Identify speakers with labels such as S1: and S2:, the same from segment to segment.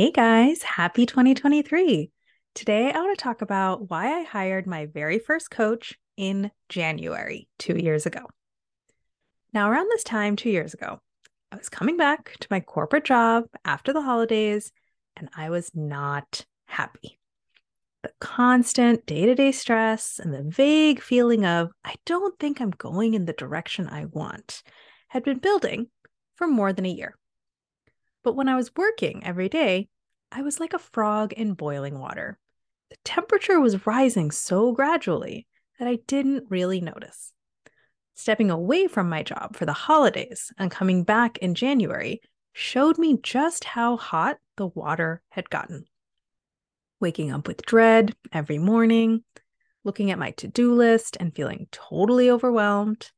S1: Hey guys, happy 2023. Today I want to talk about why I hired my very first coach in January two years ago. Now, around this time, two years ago, I was coming back to my corporate job after the holidays and I was not happy. The constant day to day stress and the vague feeling of, I don't think I'm going in the direction I want, had been building for more than a year. But when I was working every day, I was like a frog in boiling water. The temperature was rising so gradually that I didn't really notice. Stepping away from my job for the holidays and coming back in January showed me just how hot the water had gotten. Waking up with dread every morning, looking at my to do list and feeling totally overwhelmed,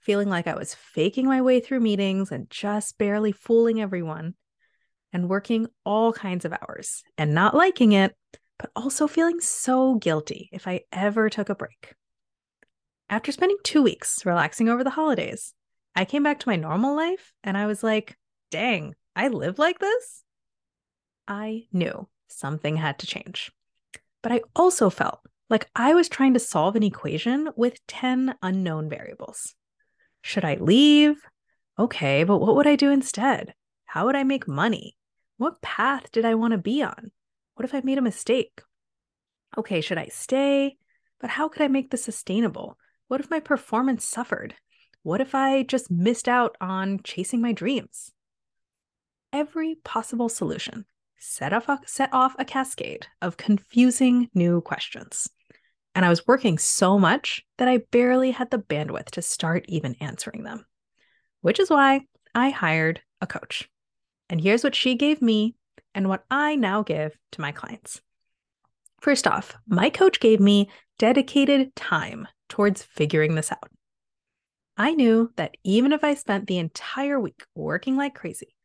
S1: feeling like I was faking my way through meetings and just barely fooling everyone, and working all kinds of hours and not liking it, but also feeling so guilty if I ever took a break. After spending two weeks relaxing over the holidays, I came back to my normal life and I was like, dang, I live like this? I knew something had to change. But I also felt like I was trying to solve an equation with 10 unknown variables. Should I leave? Okay, but what would I do instead? How would I make money? What path did I want to be on? What if I made a mistake? Okay, should I stay? But how could I make this sustainable? What if my performance suffered? What if I just missed out on chasing my dreams? Every possible solution set off a, set off a cascade of confusing new questions. And I was working so much that I barely had the bandwidth to start even answering them, which is why I hired a coach. And here's what she gave me and what I now give to my clients. First off, my coach gave me dedicated time towards figuring this out. I knew that even if I spent the entire week working like crazy,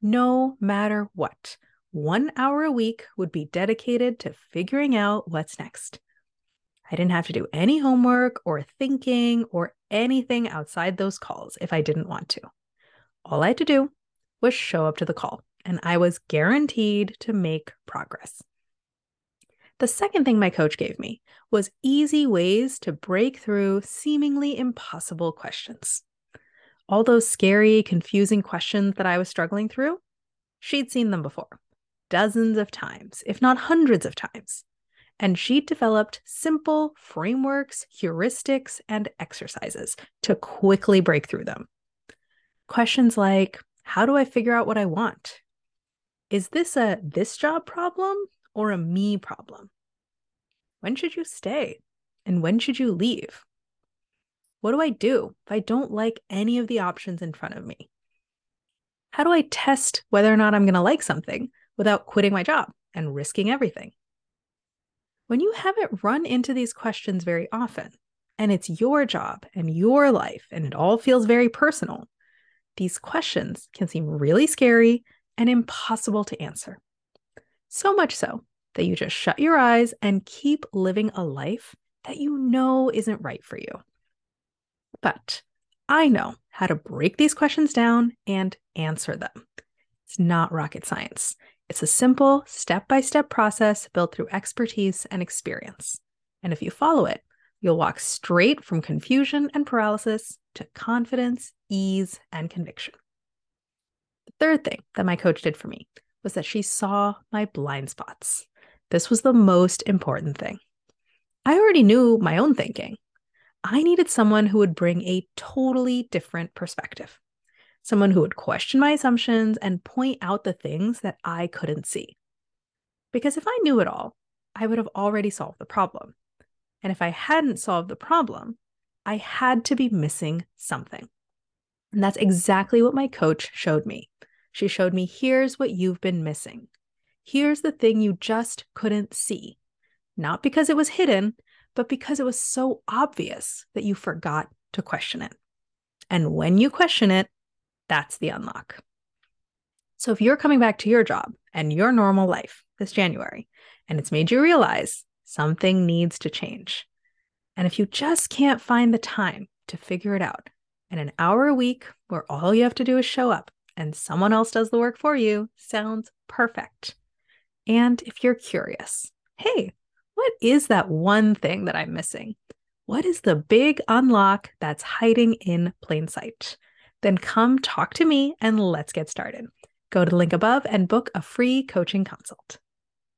S1: no matter what, one hour a week would be dedicated to figuring out what's next. I didn't have to do any homework or thinking or anything outside those calls if I didn't want to. All I had to do was show up to the call, and I was guaranteed to make progress. The second thing my coach gave me was easy ways to break through seemingly impossible questions. All those scary, confusing questions that I was struggling through, she'd seen them before, dozens of times, if not hundreds of times. And she'd developed simple frameworks, heuristics, and exercises to quickly break through them. Questions like how do I figure out what I want? Is this a this job problem or a me problem? When should you stay? And when should you leave? What do I do if I don't like any of the options in front of me? How do I test whether or not I'm going to like something without quitting my job and risking everything? When you haven't run into these questions very often, and it's your job and your life, and it all feels very personal, these questions can seem really scary and impossible to answer. So much so that you just shut your eyes and keep living a life that you know isn't right for you. But I know how to break these questions down and answer them. It's not rocket science. It's a simple step by step process built through expertise and experience. And if you follow it, you'll walk straight from confusion and paralysis to confidence, ease, and conviction. The third thing that my coach did for me was that she saw my blind spots. This was the most important thing. I already knew my own thinking. I needed someone who would bring a totally different perspective, someone who would question my assumptions and point out the things that I couldn't see. Because if I knew it all, I would have already solved the problem. And if I hadn't solved the problem, I had to be missing something. And that's exactly what my coach showed me. She showed me here's what you've been missing. Here's the thing you just couldn't see. Not because it was hidden, but because it was so obvious that you forgot to question it. And when you question it, that's the unlock. So if you're coming back to your job and your normal life this January, and it's made you realize something needs to change, and if you just can't find the time to figure it out, and an hour a week where all you have to do is show up and someone else does the work for you sounds perfect. And if you're curious, hey, what is that one thing that I'm missing? What is the big unlock that's hiding in plain sight? Then come talk to me and let's get started. Go to the link above and book a free coaching consult.